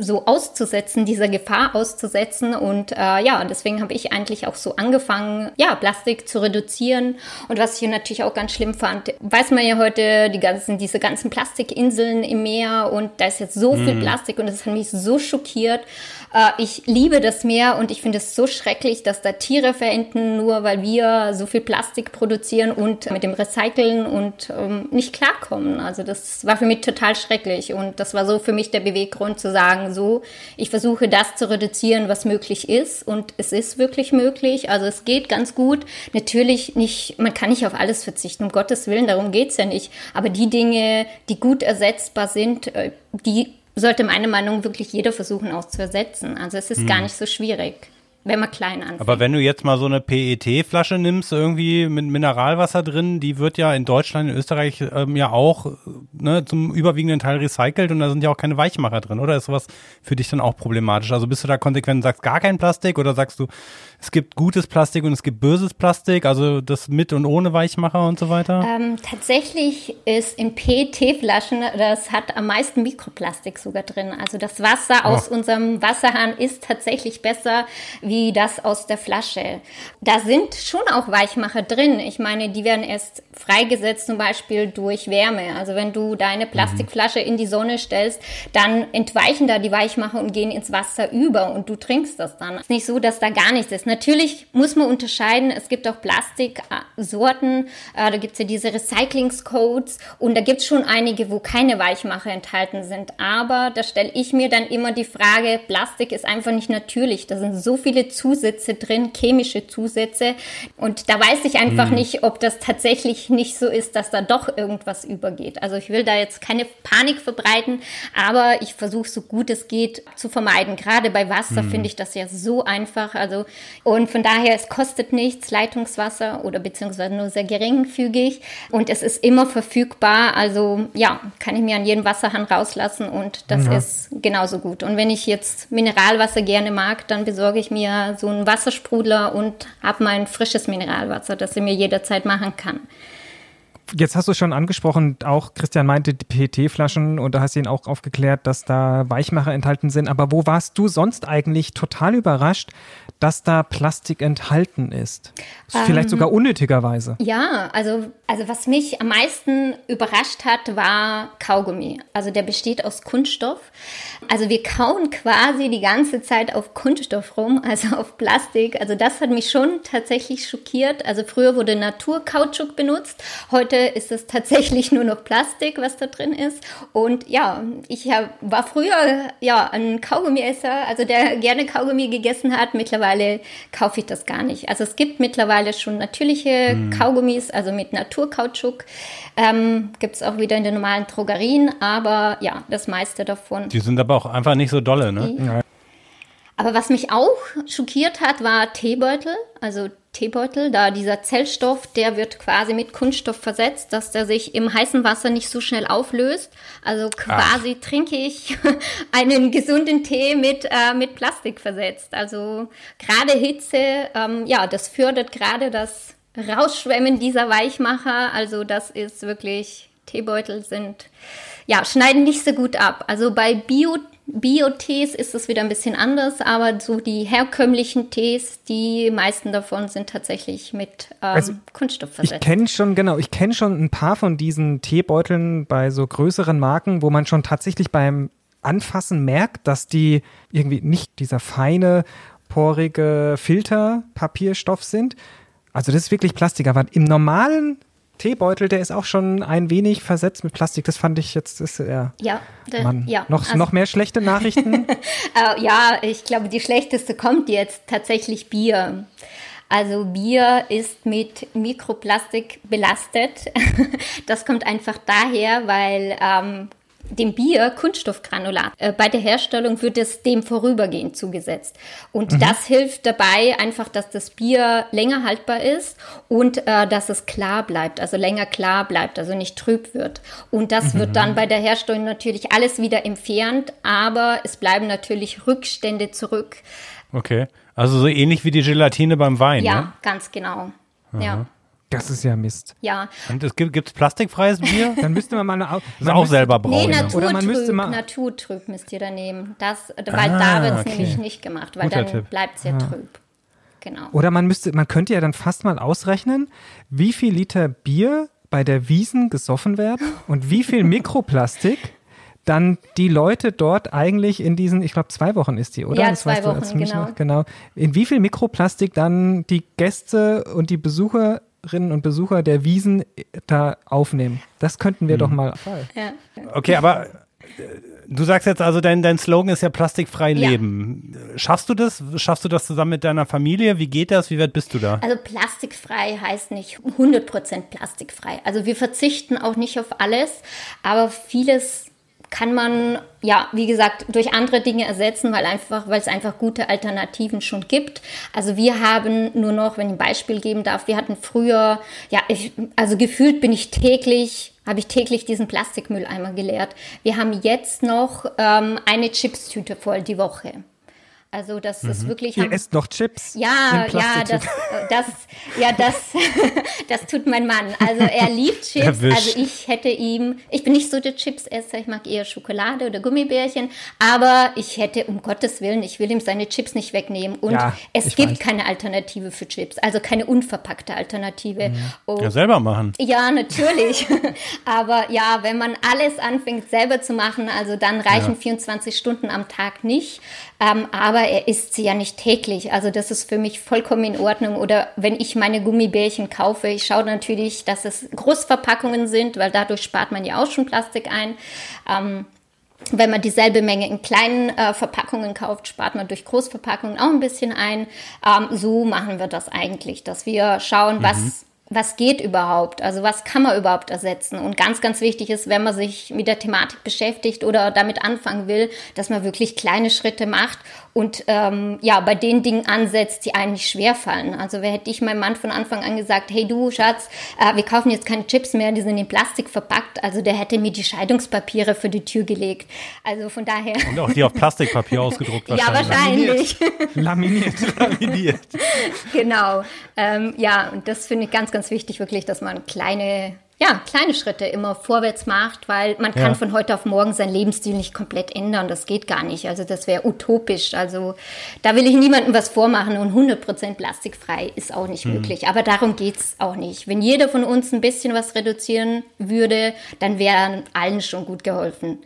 so auszusetzen, dieser Gefahr auszusetzen. Und äh, ja, deswegen habe ich eigentlich auch so angefangen, ja, Plastik zu reduzieren. Und was ich natürlich auch ganz schlimm fand, weiß man ja heute, die ganzen, diese ganzen Plastikinseln im Meer und da ist jetzt so viel Plastik und das hat mich so schockiert. Äh, ich liebe das Meer und ich finde es so schrecklich, dass da Tiere verenden, nur weil wir so viel Plastik produzieren und mit dem Recyceln und ähm, nicht klarkommen. Also das war für mich total schrecklich und das war so für mich der Beweggrund zu sagen, so, ich versuche das zu reduzieren, was möglich ist und es ist wirklich möglich. Also es geht ganz gut. Natürlich nicht, man kann nicht auf alles verzichten, um Gottes Willen, darum geht's ja nicht. Aber die Dinge, die gut ersetzbar sind, äh, die sollte meiner Meinung nach wirklich jeder versuchen auszuersetzen. Also es ist gar nicht so schwierig. Wenn man klein anfängt. Aber wenn du jetzt mal so eine PET-Flasche nimmst, irgendwie mit Mineralwasser drin, die wird ja in Deutschland, in Österreich ähm, ja auch ne, zum überwiegenden Teil recycelt und da sind ja auch keine Weichmacher drin, oder? Ist sowas für dich dann auch problematisch? Also bist du da konsequent und sagst gar kein Plastik oder sagst du, es gibt gutes Plastik und es gibt böses Plastik, also das mit und ohne Weichmacher und so weiter? Ähm, tatsächlich ist in PET-Flaschen, das hat am meisten Mikroplastik sogar drin. Also das Wasser aus Oh. unserem Wasserhahn ist tatsächlich besser wie das aus der Flasche. Da sind schon auch Weichmacher drin. Ich meine, die werden erst freigesetzt zum Beispiel durch Wärme. Also wenn du deine Plastikflasche in die Sonne stellst, dann entweichen da die Weichmacher und gehen ins Wasser über und du trinkst das dann. Es ist nicht so, dass da gar nichts ist. Natürlich muss man unterscheiden, es gibt auch Plastiksorten, äh, da gibt es ja diese Recyclingscodes und da gibt es schon einige, wo keine Weichmacher enthalten sind. Aber da stelle ich mir dann immer die Frage, Plastik ist einfach nicht natürlich. Da sind so viele Zusätze drin, chemische Zusätze und da weiß ich einfach nicht, ob das tatsächlich nicht so ist, dass da doch irgendwas übergeht. Also ich will da jetzt keine Panik verbreiten, aber ich versuche so gut es geht zu vermeiden. Gerade bei Wasser finde ich das ja so einfach. Also und von daher, es kostet nichts, Leitungswasser oder beziehungsweise nur sehr geringfügig und es ist immer verfügbar. Also ja, kann ich mir an jedem Wasserhahn rauslassen und das ist genauso gut. Und wenn ich jetzt Mineralwasser gerne mag, dann besorge ich mir so einen Wassersprudler und habe mein frisches Mineralwasser, das ich mir jederzeit machen kann. Jetzt hast du schon angesprochen, auch Christian meinte die PET-Flaschen und da hast du ihn auch aufgeklärt, dass da Weichmacher enthalten sind. Aber wo warst du sonst eigentlich total überrascht, dass da Plastik enthalten ist? Vielleicht sogar unnötigerweise. Ja, also, also was mich am meisten überrascht hat, war Kaugummi. Also der besteht aus Kunststoff. Also wir kauen quasi die ganze Zeit auf Kunststoff rum, also auf Plastik. Also das hat mich schon tatsächlich schockiert. Also früher wurde Naturkautschuk benutzt. Heute ist es tatsächlich <laughs> nur noch Plastik, was da drin ist. Und ja, ich hab, war früher ja ein Kaugummiesser, also der gerne Kaugummi gegessen hat. Mittlerweile kaufe ich das gar nicht. Also es gibt mittlerweile schon natürliche Kaugummis, also mit Naturkautschuk. Ähm, gibt es auch wieder in den normalen Drogerien, aber ja, das meiste davon. Die sind aber auch einfach nicht so dolle, ne? Aber was mich auch schockiert hat, war Teebeutel. Also Teebeutel, da dieser Zellstoff, der wird quasi mit Kunststoff versetzt, dass der sich im heißen Wasser nicht so schnell auflöst. Also quasi trinke ich <laughs> einen gesunden Tee mit, äh, mit Plastik versetzt. Also gerade Hitze, ähm, ja, das fördert gerade das Rausschwemmen dieser Weichmacher. Also das ist wirklich, Teebeutel sind, ja, schneiden nicht so gut ab. Also bei Bio Bio-Tees ist es wieder ein bisschen anders, aber so die herkömmlichen Tees, die meisten davon sind tatsächlich mit ähm, Also, Kunststoff Ich versetzt. kenne schon, genau, ich kenne schon ein paar von diesen Teebeuteln bei so größeren Marken, wo man schon tatsächlich beim Anfassen merkt, dass die irgendwie nicht dieser feine, porige Filterpapierstoff sind. Also das ist wirklich Plastik, aber im normalen Teebeutel, der ist auch schon ein wenig versetzt mit Plastik. Das fand ich jetzt, ist ja, ja, da, Mann, ja. noch, also, noch mehr schlechte Nachrichten. <laughs> Äh, ja, ich glaube, die schlechteste kommt jetzt tatsächlich Bier. Also Bier ist mit Mikroplastik belastet. <laughs> Das kommt einfach daher, weil ähm, dem Bier Kunststoffgranulat. Äh, bei der Herstellung wird es dem vorübergehend zugesetzt. Und das hilft dabei einfach, dass das Bier länger haltbar ist und äh, dass es klar bleibt, also länger klar bleibt, also nicht trüb wird. Und das wird dann bei der Herstellung natürlich alles wieder entfernt, aber es bleiben natürlich Rückstände zurück. Okay. Also so ähnlich wie die Gelatine beim Wein, Ja, ne? ganz genau. Ja, Das ist ja Mist. ja. Und es gibt gibt's plastikfreies Bier? Dann müsste man mal eine, Das man auch müsste- selber Nee, brauen. ne? Oder man naturtrüb, müsste mal- naturtrüb müsst ihr da nehmen. Das, weil Ah, da wird es okay. nämlich nicht gemacht, weil Guter dann bleibt es ja trüb. Genau. Oder man müsste, man könnte ja dann fast mal ausrechnen, wie viel Liter Bier bei der Wiesen gesoffen werden <laughs> und wie viel Mikroplastik dann die Leute dort eigentlich in diesen, ich glaube zwei Wochen ist die, oder? Ja, Das zwei weißt du Wochen, mich genau. noch, genau. In wie viel Mikroplastik dann die Gäste und die Besucherinnen und Besucher der Wiesen da aufnehmen. Das könnten wir doch mal. Ja. Okay, aber äh, du sagst jetzt also, dein, dein Slogan ist ja plastikfrei Ja. leben. Schaffst du das? Schaffst du das zusammen mit deiner Familie? Wie geht das? Wie weit bist du da? Also plastikfrei heißt nicht 100% plastikfrei. Also wir verzichten auch nicht auf alles, aber vieles kann man, ja, wie gesagt, durch andere Dinge ersetzen, weil einfach, weil es einfach gute Alternativen schon gibt. Also wir haben nur noch, wenn ich ein Beispiel geben darf, wir hatten früher, ja, ich, also gefühlt bin ich täglich habe ich täglich diesen Plastikmülleimer geleert. Wir haben jetzt noch ähm, eine Chipstüte voll die Woche. Also das mhm. ist wirklich. Ihr esst noch Chips? Ja, ja, das, das, ja, das, <laughs> das tut mein Mann. Also er liebt <laughs> Chips. Erwischt. Also ich hätte ihm, ich bin nicht so der Chips-Esser, ich mag eher Schokolade oder Gummibärchen, aber ich hätte um Gottes Willen, ich will ihm seine Chips nicht wegnehmen. Und ja, es gibt weiß. keine Alternative für Chips, also keine unverpackte Alternative. Mhm. Oh, ja, selber machen. Ja, natürlich. <laughs> aber ja, wenn man alles anfängt selber zu machen, also dann reichen ja. 24 Stunden am Tag nicht. Ähm, aber er isst sie ja nicht täglich. Also das ist für mich vollkommen in Ordnung. Oder wenn ich meine Gummibärchen kaufe, ich schaue natürlich, dass es Großverpackungen sind, weil dadurch spart man ja auch schon Plastik ein. Ähm, wenn man dieselbe Menge in kleinen äh, Verpackungen kauft, spart man durch Großverpackungen auch ein bisschen ein. Ähm, so machen wir das eigentlich, dass wir schauen, mhm. was was geht überhaupt? Also was kann man überhaupt ersetzen? Und ganz, ganz wichtig ist, wenn man sich mit der Thematik beschäftigt oder damit anfangen will, dass man wirklich kleine Schritte macht und ähm, ja, bei den Dingen ansetzt, die eigentlich schwer fallen. Also wer hätte ich meinem Mann von Anfang an gesagt, hey du Schatz, äh, wir kaufen jetzt keine Chips mehr, die sind in Plastik verpackt. Also der hätte mir die Scheidungspapiere für die Tür gelegt. Also von daher. Und auch die auf Plastikpapier ausgedruckt wahrscheinlich. <laughs> Ja, wahrscheinlich. Laminiert. <laughs> Laminiert. genau. Ähm, ja, und das finde ich ganz, ganz wichtig, wirklich, dass man kleine ja, kleine Schritte immer vorwärts macht, weil man kann ja. von heute auf morgen seinen Lebensstil nicht komplett ändern. Das geht gar nicht. Also das wäre utopisch. Also da will ich niemandem was vormachen und 100% plastikfrei ist auch nicht mhm. möglich. Aber darum geht's auch nicht. Wenn jeder von uns ein bisschen was reduzieren würde, dann wären allen schon gut geholfen.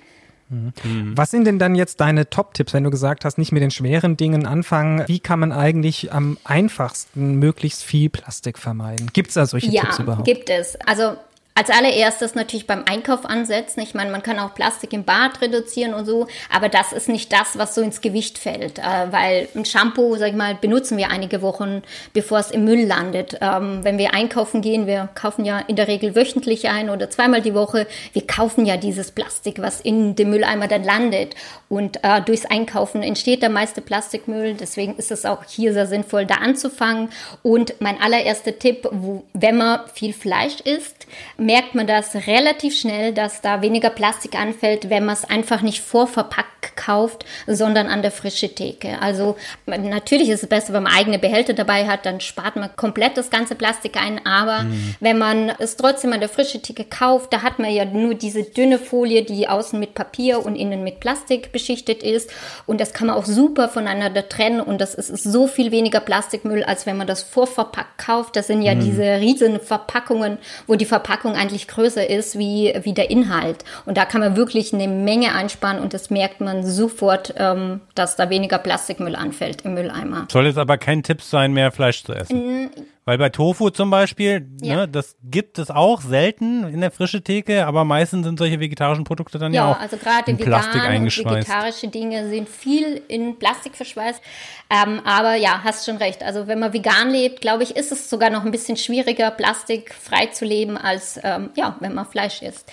Mhm. Was sind denn dann jetzt deine Top-Tipps, wenn du gesagt hast, nicht mit den schweren Dingen anfangen? Wie kann man eigentlich am einfachsten möglichst viel Plastik vermeiden? Gibt es da solche ja, Tipps überhaupt? Ja, gibt es. Also als allererstes natürlich beim Einkauf ansetzen. Ich meine, man kann auch Plastik im Bad reduzieren und so, aber das ist nicht das, was so ins Gewicht fällt, äh, weil ein Shampoo, sag ich mal, benutzen wir einige Wochen, bevor es im Müll landet. Ähm, wenn wir einkaufen gehen, wir kaufen ja in der Regel wöchentlich ein oder zweimal die Woche, wir kaufen ja dieses Plastik, was in dem Mülleimer dann landet und äh, durchs Einkaufen entsteht der meiste Plastikmüll. Deswegen ist es auch hier sehr sinnvoll, da anzufangen. Und mein allererster Tipp, wo, wenn man viel Fleisch isst, merkt man das relativ schnell, dass da weniger Plastik anfällt, wenn man es einfach nicht vorverpackt kauft, sondern an der frischen Theke. Also natürlich ist es besser, wenn man eigene Behälter dabei hat, dann spart man komplett das ganze Plastik ein. Aber mhm. wenn man es trotzdem an der frischen Theke kauft, da hat man ja nur diese dünne Folie, die außen mit Papier und innen mit Plastik beschichtet ist. Und das kann man auch super voneinander trennen. Und das ist so viel weniger Plastikmüll, als wenn man das vorverpackt kauft. Das sind ja mhm. diese riesen Verpackungen, wo die Verpackung eigentlich größer ist wie, wie der Inhalt. Und da kann man wirklich eine Menge einsparen und das merkt man sofort, ähm, dass da weniger Plastikmüll anfällt im Mülleimer. Soll jetzt aber kein Tipp sein, mehr Fleisch zu essen. Weil bei Tofu zum Beispiel, ja. ne, das gibt es auch selten in der frische Theke, aber meistens sind solche vegetarischen Produkte dann ja, ja auch also gerade in Plastik eingeschweißt. vegetarische Dinge sind viel in Plastik verschweißt. Ähm, aber ja, hast schon recht. Also wenn man vegan lebt, glaube ich, ist es sogar noch ein bisschen schwieriger, plastikfrei zu leben, als ähm, ja, wenn man Fleisch isst.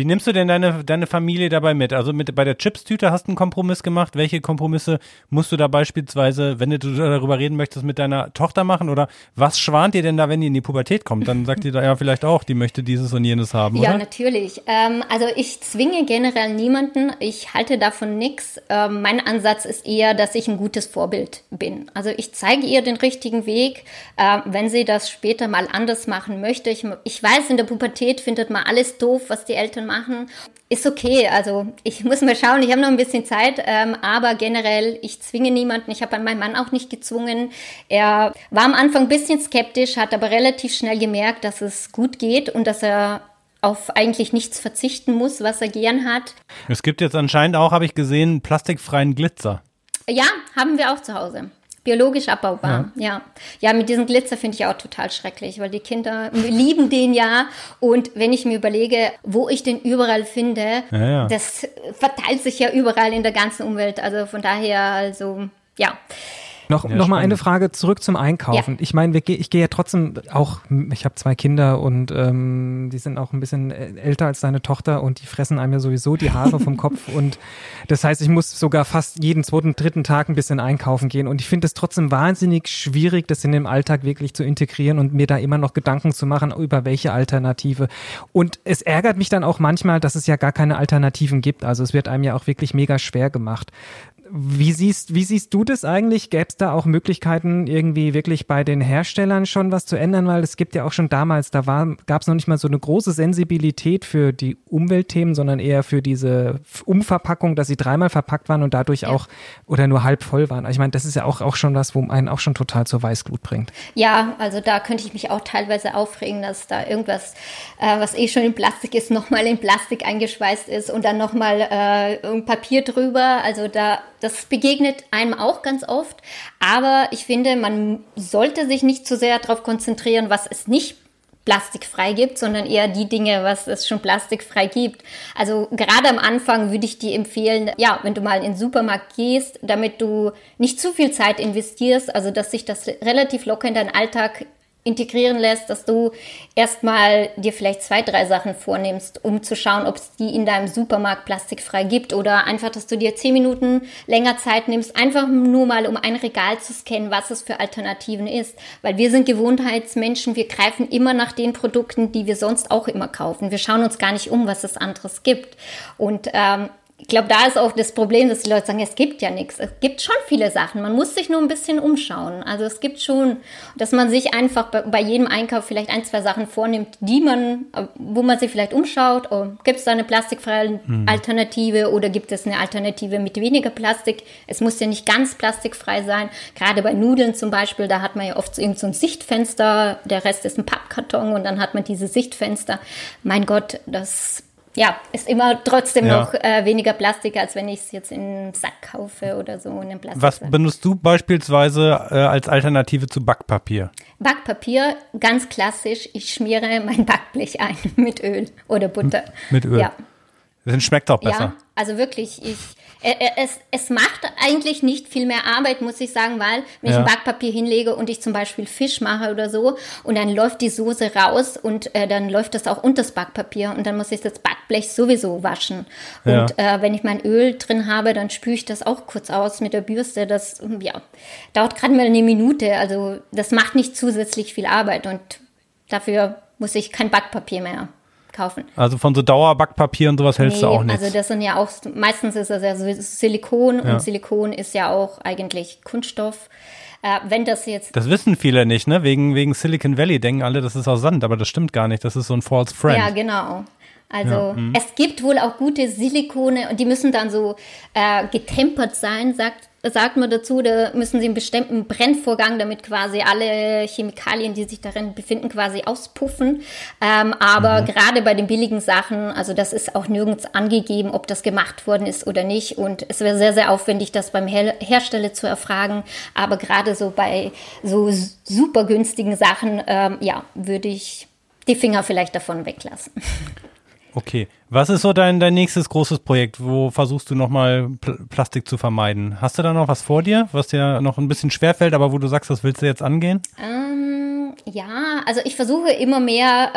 Wie nimmst du denn deine, deine Familie dabei mit? Also mit, bei der Chips-Tüte hast du einen Kompromiss gemacht. Welche Kompromisse musst du da beispielsweise, wenn du darüber reden möchtest, mit deiner Tochter machen? Oder was schwant ihr denn da, wenn die in die Pubertät kommt? Dann sagt ihr da ja vielleicht auch, die möchte dieses und jenes haben, ja, oder? Natürlich. Ähm, also ich zwinge generell niemanden. Ich halte davon nichts. Ähm, mein Ansatz ist eher, dass ich ein gutes Vorbild bin. Also ich zeige ihr den richtigen Weg, äh, wenn sie das später mal anders machen möchte. Ich, ich weiß, in der Pubertät findet man alles doof, was die Eltern machen. Ist okay, also ich <laughs> muss mal schauen, ich habe noch ein bisschen Zeit, ähm, aber generell, ich zwinge niemanden, ich habe meinen Mann auch nicht gezwungen. Er war am Anfang ein bisschen skeptisch, hat aber relativ schnell gemerkt, dass es gut geht und dass er auf eigentlich nichts verzichten muss, was er gern hat. Es gibt jetzt anscheinend auch, habe ich gesehen, plastikfreien Glitzer. Ja, haben wir auch zu Hause. Biologisch abbaubar, ja. Ja, ja mit diesem Glitzer finde ich auch total schrecklich, weil die Kinder lieben den ja. Und wenn ich mir überlege, wo ich den überall finde, ja, ja. das verteilt sich ja überall in der ganzen Umwelt. Also von daher, also ja. Noch, Ja, noch mal eine. Frage zurück zum Einkaufen. Ja. Ich meine, ich gehe ja trotzdem auch, ich habe zwei Kinder und ähm, die sind auch ein bisschen äh, älter als deine Tochter und die fressen einem ja sowieso die Haare vom <laughs> Kopf und das heißt, ich muss sogar fast jeden zweiten, dritten Tag ein bisschen einkaufen gehen und ich finde es trotzdem wahnsinnig schwierig, das in den Alltag wirklich zu integrieren und mir da immer noch Gedanken zu machen, über welche Alternative. Und es ärgert mich dann auch manchmal, dass es ja gar keine Alternativen gibt. Also es wird einem ja auch wirklich mega schwer gemacht. Wie siehst, wie siehst du das eigentlich? Gäbe es da auch Möglichkeiten, irgendwie wirklich bei den Herstellern schon was zu ändern? Weil es gibt ja auch schon damals, da gab es noch nicht mal so eine große Sensibilität für die Umweltthemen, sondern eher für diese Umverpackung, dass sie dreimal verpackt waren und dadurch auch oder nur halb voll waren. Also Ich meine, das ist ja auch, auch schon was, wo einen auch schon total zur Weißglut bringt. Ja, also da könnte ich mich auch teilweise aufregen, dass da irgendwas, äh, was eh schon in Plastik ist, <laughs> nochmal in Plastik eingeschweißt ist und dann nochmal äh, Papier drüber. Also da, das begegnet einem auch ganz oft. Aber ich finde, man sollte sich nicht zu sehr darauf konzentrieren, was es nicht plastikfrei gibt, sondern eher die Dinge, was es schon plastikfrei gibt. Also gerade am Anfang würde ich dir empfehlen, ja, wenn du mal in den Supermarkt gehst, damit du nicht zu viel Zeit investierst, also dass sich das relativ locker in deinen Alltag integrieren lässt, dass du erstmal dir vielleicht zwei, drei Sachen vornimmst, um zu schauen, ob es die in deinem Supermarkt plastikfrei gibt oder einfach, dass du dir zehn Minuten länger Zeit nimmst, einfach nur mal, um ein Regal zu scannen, was es für Alternativen ist. Weil wir sind Gewohnheitsmenschen, wir greifen immer nach den Produkten, die wir sonst auch immer kaufen. Wir schauen uns gar nicht um, was es anderes gibt. Und ähm, ich glaube, da ist auch das Problem, dass die Leute sagen, es gibt ja nichts. Es gibt schon viele Sachen. Man muss sich nur ein bisschen umschauen. Also es gibt schon, dass man sich einfach bei, jedem Einkauf vielleicht ein, zwei Sachen vornimmt, die man, wo man sich vielleicht umschaut. Oh, gibt es da eine plastikfreie Alternative oder gibt es eine Alternative mit weniger Plastik? Es muss ja nicht ganz plastikfrei sein. Gerade bei Nudeln zum Beispiel, da hat man ja oft so irgend so ein Sichtfenster, der Rest ist ein Pappkarton und dann hat man diese Sichtfenster. Mein Gott, das ja, ist immer trotzdem Ja. noch äh, weniger Plastik, als wenn ich es jetzt in einen Sack kaufe oder so in einem Plastik. Was benutzt du beispielsweise äh, als Alternative zu Backpapier? Backpapier, ganz klassisch. Ich schmiere mein Backblech ein <laughs> mit Öl oder Butter. Mit Öl. Ja, Dann schmeckt auch besser. ja also wirklich, ich, äh, äh, es, es macht eigentlich nicht viel mehr Arbeit, muss ich sagen, weil wenn Ja. ich ein Backpapier hinlege und ich zum Beispiel Fisch mache oder so und dann läuft die Soße raus und äh, dann läuft das auch unter das Backpapier und dann muss ich das Backblech sowieso waschen. Ja. Und äh, wenn ich mein Öl drin habe, dann spüle ich das auch kurz aus mit der Bürste. Das ja, dauert gerade mal eine Minute. Also das macht nicht zusätzlich viel Arbeit und dafür muss ich kein Backpapier mehr kaufen. Also von so Dauerbackpapier und sowas hältst du auch nichts. Also das sind ja auch, meistens ist das ja so Silikon Ja. und Silikon ist ja auch eigentlich Kunststoff. Äh, wenn das jetzt, das wissen viele nicht, ne? Wegen, wegen Silicon Valley denken alle, das ist aus Sand, aber das stimmt gar nicht. Das ist so ein False Friend. ja genau. Also Ja, mhm. es gibt wohl auch gute Silikone und die müssen dann so äh, getempert sein, sagt, sagt man dazu. Da müssen sie einen bestimmten Brennvorgang, damit quasi alle Chemikalien, die sich darin befinden, quasi auspuffen. Ähm, aber gerade bei den billigen Sachen, also das ist auch nirgends angegeben, ob das gemacht worden ist oder nicht. Und es wäre sehr, sehr aufwendig, das beim Her Hersteller zu erfragen. Aber gerade so bei so super günstigen Sachen, ähm, ja, würde ich die Finger vielleicht davon weglassen. <laughs> Okay. Was ist so dein, dein nächstes großes Projekt? Wo versuchst du nochmal Pl Plastik zu vermeiden? Hast du da noch was vor dir, was dir noch ein bisschen schwerfällt, aber wo du sagst, das willst du jetzt angehen? Ähm, ja, also ich versuche immer mehr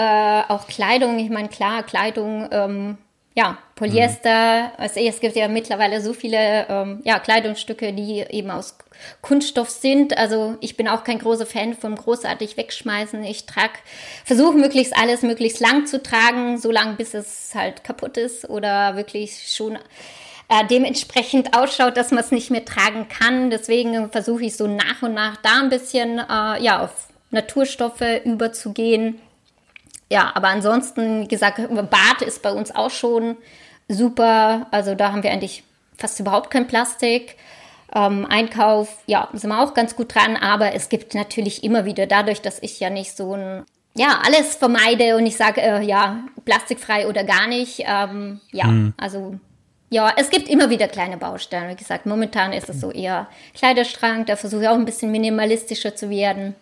äh, auch Kleidung. Ich meine, klar, Kleidung, ähm, ja, Polyester. Also es gibt ja mittlerweile so viele ähm, ja, Kleidungsstücke, die eben aus Kunststoff sind. Also ich bin auch kein großer Fan vom großartig wegschmeißen. Ich trage, versuche möglichst alles möglichst lang zu tragen, so lang bis es halt kaputt ist oder wirklich schon äh, dementsprechend ausschaut, dass man es nicht mehr tragen kann. Deswegen versuche ich so nach und nach da ein bisschen äh, ja, auf Naturstoffe überzugehen. Ja, aber ansonsten, wie gesagt, Bad ist bei uns auch schon super. Also da haben wir eigentlich fast überhaupt kein Plastik. Ähm, Einkauf, ja, sind wir auch ganz gut dran, aber es gibt natürlich immer wieder, dadurch, dass ich ja nicht so ein, ja, alles vermeide und ich sage, äh, ja, plastikfrei oder gar nicht, ähm, ja, also ja, es gibt immer wieder kleine Baustellen. Wie gesagt, momentan ist es so eher Kleiderschrank, da versuche ich auch ein bisschen minimalistischer zu werden.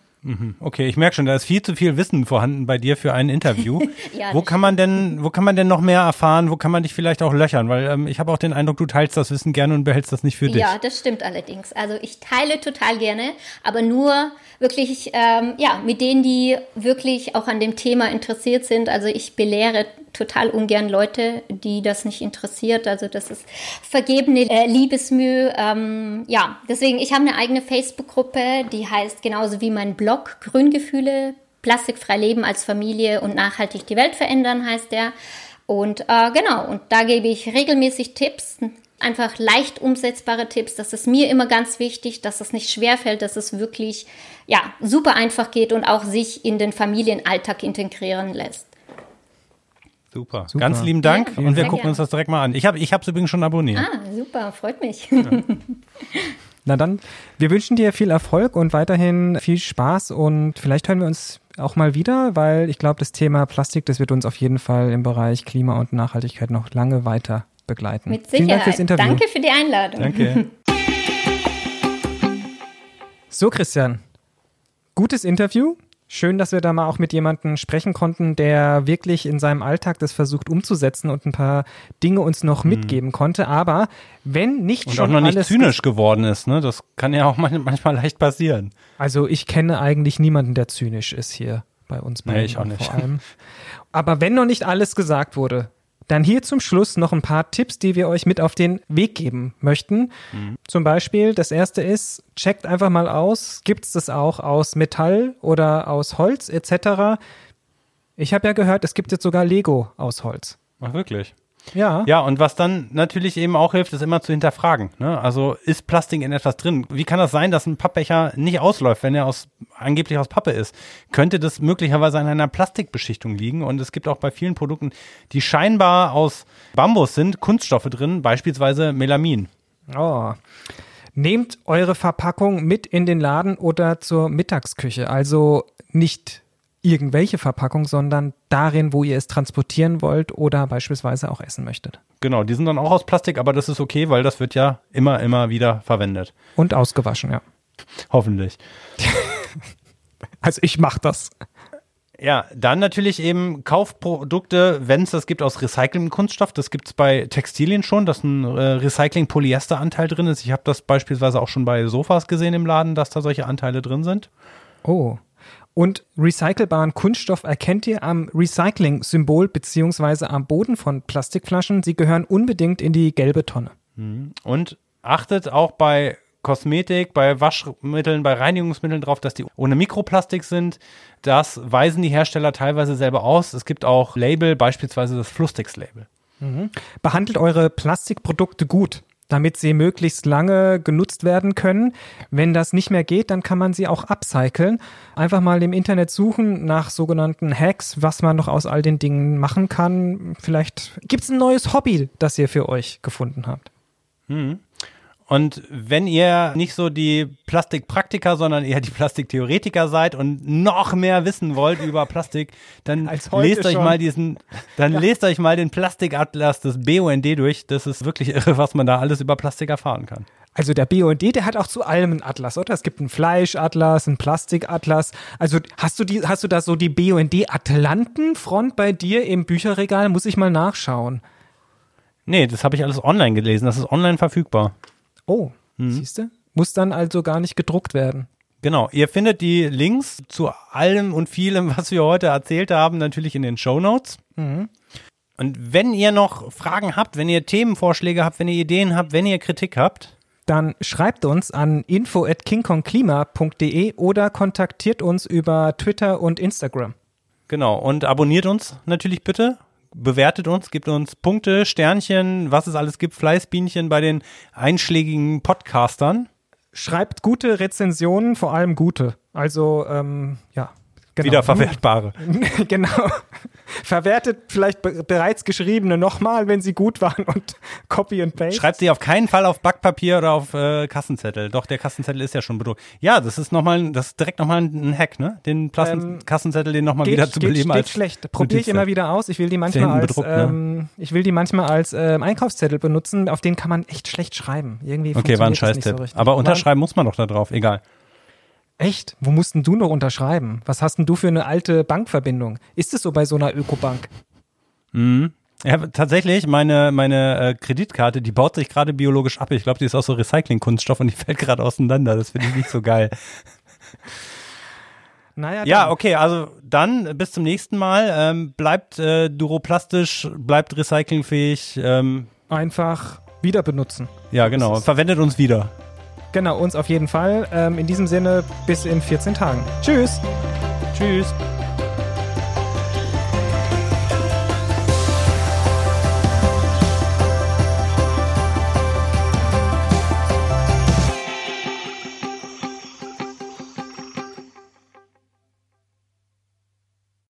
Okay, ich merke schon, da ist viel zu viel Wissen vorhanden bei dir für ein Interview. <laughs> Ja, wo kann man denn, wo kann man denn noch mehr erfahren? Wo kann man dich vielleicht auch löchern? Weil ähm, ich habe auch den Eindruck, du teilst das Wissen gerne und behältst das nicht für dich. Ja, das stimmt allerdings. Also ich teile total gerne, aber nur wirklich ähm, ja mit denen, die wirklich auch an dem Thema interessiert sind. Also ich belehre total ungern Leute, die das nicht interessiert. Also das ist vergebene äh, Liebesmühe. Ähm, ja, deswegen ich habe eine eigene Facebook-Gruppe, die heißt genauso wie mein Blog Grüngefühle. Plastikfrei leben als Familie und nachhaltig die Welt verändern heißt der. Und äh, genau, und da gebe ich regelmäßig Tipps, einfach leicht umsetzbare Tipps. Das ist mir immer ganz wichtig, dass es nicht schwerfällt, dass es wirklich ja, super einfach geht und auch sich in den Familienalltag integrieren lässt. Super. Super. Ganz lieben Dank Danke. und wir gucken gerne. uns das direkt mal an. Ich habe ich es übrigens schon abonniert. Ah, super, freut mich. <laughs> Na dann, wir wünschen dir viel Erfolg und weiterhin viel Spaß und vielleicht hören wir uns auch mal wieder, weil ich glaube, das Thema Plastik, das wird uns auf jeden Fall im Bereich Klima und Nachhaltigkeit noch lange weiter begleiten. Mit Vielen Dank Sicherheit. fürs Interview. Danke für die Einladung. Danke. So, Christian, gutes Interview. Schön, dass wir da mal auch mit jemandem sprechen konnten, der wirklich in seinem Alltag das versucht umzusetzen und ein paar Dinge uns noch mitgeben konnte. Aber wenn nicht Mhm. Und schon auch noch nicht zynisch geworden ist, ne? Das kann ja auch man- manchmal leicht passieren. Also ich kenne eigentlich niemanden, der zynisch ist hier bei uns Nee, beiden ich auch nicht. vor allem. Aber wenn noch nicht alles gesagt wurde, dann hier zum Schluss noch ein paar Tipps, die wir euch mit auf den Weg geben möchten. Mhm. Zum Beispiel, das erste ist, checkt einfach mal aus, gibt es das auch aus Metall oder aus Holz etc. Ich habe ja gehört, es gibt jetzt sogar Lego aus Holz. Ach, wirklich? Ja. Ja, und was dann natürlich eben auch hilft, ist immer zu hinterfragen. Ne? Also ist Plastik in etwas drin? Wie kann das sein, dass ein Pappbecher nicht ausläuft, wenn er aus, angeblich aus Pappe ist? Könnte das möglicherweise an einer Plastikbeschichtung liegen? Und es gibt auch bei vielen Produkten, die scheinbar aus Bambus sind, Kunststoffe drin, beispielsweise Melamin. Oh. Nehmt eure Verpackung mit in den Laden oder zur Mittagsküche. Also nicht irgendwelche Verpackung, sondern darin, wo ihr es transportieren wollt oder beispielsweise auch essen möchtet. Genau, die sind dann auch aus Plastik, aber das ist okay, weil das wird ja immer, immer wieder verwendet. Und ausgewaschen, ja. Hoffentlich. <laughs> Also ich mache das. Ja, dann natürlich eben Kaufprodukte, wenn es das gibt aus recyceltem Kunststoff. Das gibt es bei Textilien schon, dass ein äh, Recycling-Polyester-Anteil drin ist. Ich habe das beispielsweise auch schon bei Sofas gesehen im Laden, dass da solche Anteile drin sind. Oh. Und recycelbaren Kunststoff erkennt ihr am Recycling-Symbol beziehungsweise am Boden von Plastikflaschen. Sie gehören unbedingt in die gelbe Tonne. Und achtet auch bei Kosmetik, bei Waschmitteln, bei Reinigungsmitteln drauf, dass die ohne Mikroplastik sind. Das weisen die Hersteller teilweise selber aus. Es gibt auch Label, beispielsweise das Flusstix-Label. Behandelt eure Plastikprodukte gut, damit sie möglichst lange genutzt werden können. Wenn das nicht mehr geht, dann kann man sie auch upcyclen. Einfach mal im Internet suchen nach sogenannten Hacks, was man noch aus all den Dingen machen kann. Vielleicht gibt es ein neues Hobby, das ihr für euch gefunden habt. Und wenn ihr nicht so die Plastikpraktiker, sondern eher die Plastiktheoretiker seid und noch mehr wissen wollt über Plastik, dann <laughs> lest euch schon. mal diesen, dann lest euch mal den Plastikatlas des BUND durch. Das ist wirklich irre, was man da alles über Plastik erfahren kann. Also der BUND, der hat auch zu allem einen Atlas, oder? Es gibt einen Fleischatlas, einen Plastikatlas. Also hast du die, hast du da so die BUND Atlantenfront bei dir im Bücherregal? Muss ich mal nachschauen. Nee, das habe ich alles online gelesen. Das ist online verfügbar. Oh, Mhm. siehst du? Muss dann also gar nicht gedruckt werden. Genau. Ihr findet die Links zu allem und vielem, was wir heute erzählt haben, natürlich in den Show Notes. Und wenn ihr noch Fragen habt, wenn ihr Themenvorschläge habt, wenn ihr Ideen habt, wenn ihr Kritik habt, Dann schreibt uns an info@kingkongklima.de oder kontaktiert uns über Twitter und Instagram. Genau, und abonniert uns natürlich bitte. Bewertet uns, gibt uns Punkte, Sternchen, was es alles gibt, Fleißbienchen bei den einschlägigen Podcastern. Schreibt gute Rezensionen, vor allem gute. Also, ähm, ja. Genau. Wiederverwertbare. <laughs> genau. Verwertet vielleicht be bereits geschriebene nochmal, wenn sie gut waren und <laughs> Copy and Paste. Schreibt sie auf keinen Fall auf Backpapier oder auf äh, Kassenzettel. Doch, der Kassenzettel ist ja schon bedruckt. Ja, das ist nochmal, das ist direkt nochmal ein Hack, ne? Den Plassen Ähm, Kassenzettel, den nochmal wieder zu geht, beleben geht als schlecht. Probiere ich immer wieder aus. Ich will die manchmal als, bedruckt, ne? ähm, ich will die manchmal als ähm, Einkaufszettel benutzen. Auf denen kann man echt schlecht schreiben. Irgendwie Okay, war ein Scheißtipp. so richtig. Aber unterschreiben muss man doch da drauf, egal. Echt? Wo mussten du noch unterschreiben? Was hast denn du für eine alte Bankverbindung? Ist es so bei so einer Ökobank? Ja, tatsächlich, meine, meine äh, Kreditkarte, die baut sich gerade biologisch ab. Ich glaube, die ist aus so Recycling-Kunststoff und die <laughs> fällt gerade auseinander. Das finde ich nicht so geil. Naja, Ja, dann. okay, also dann bis zum nächsten Mal. Ähm, bleibt äh, duroplastisch, bleibt recyclingfähig. Ähm, Einfach wieder benutzen. ja, genau. Verwendet uns wieder. Genau, uns auf jeden Fall. Ähm, in diesem Sinne, bis in 14 Tagen. Tschüss. Tschüss.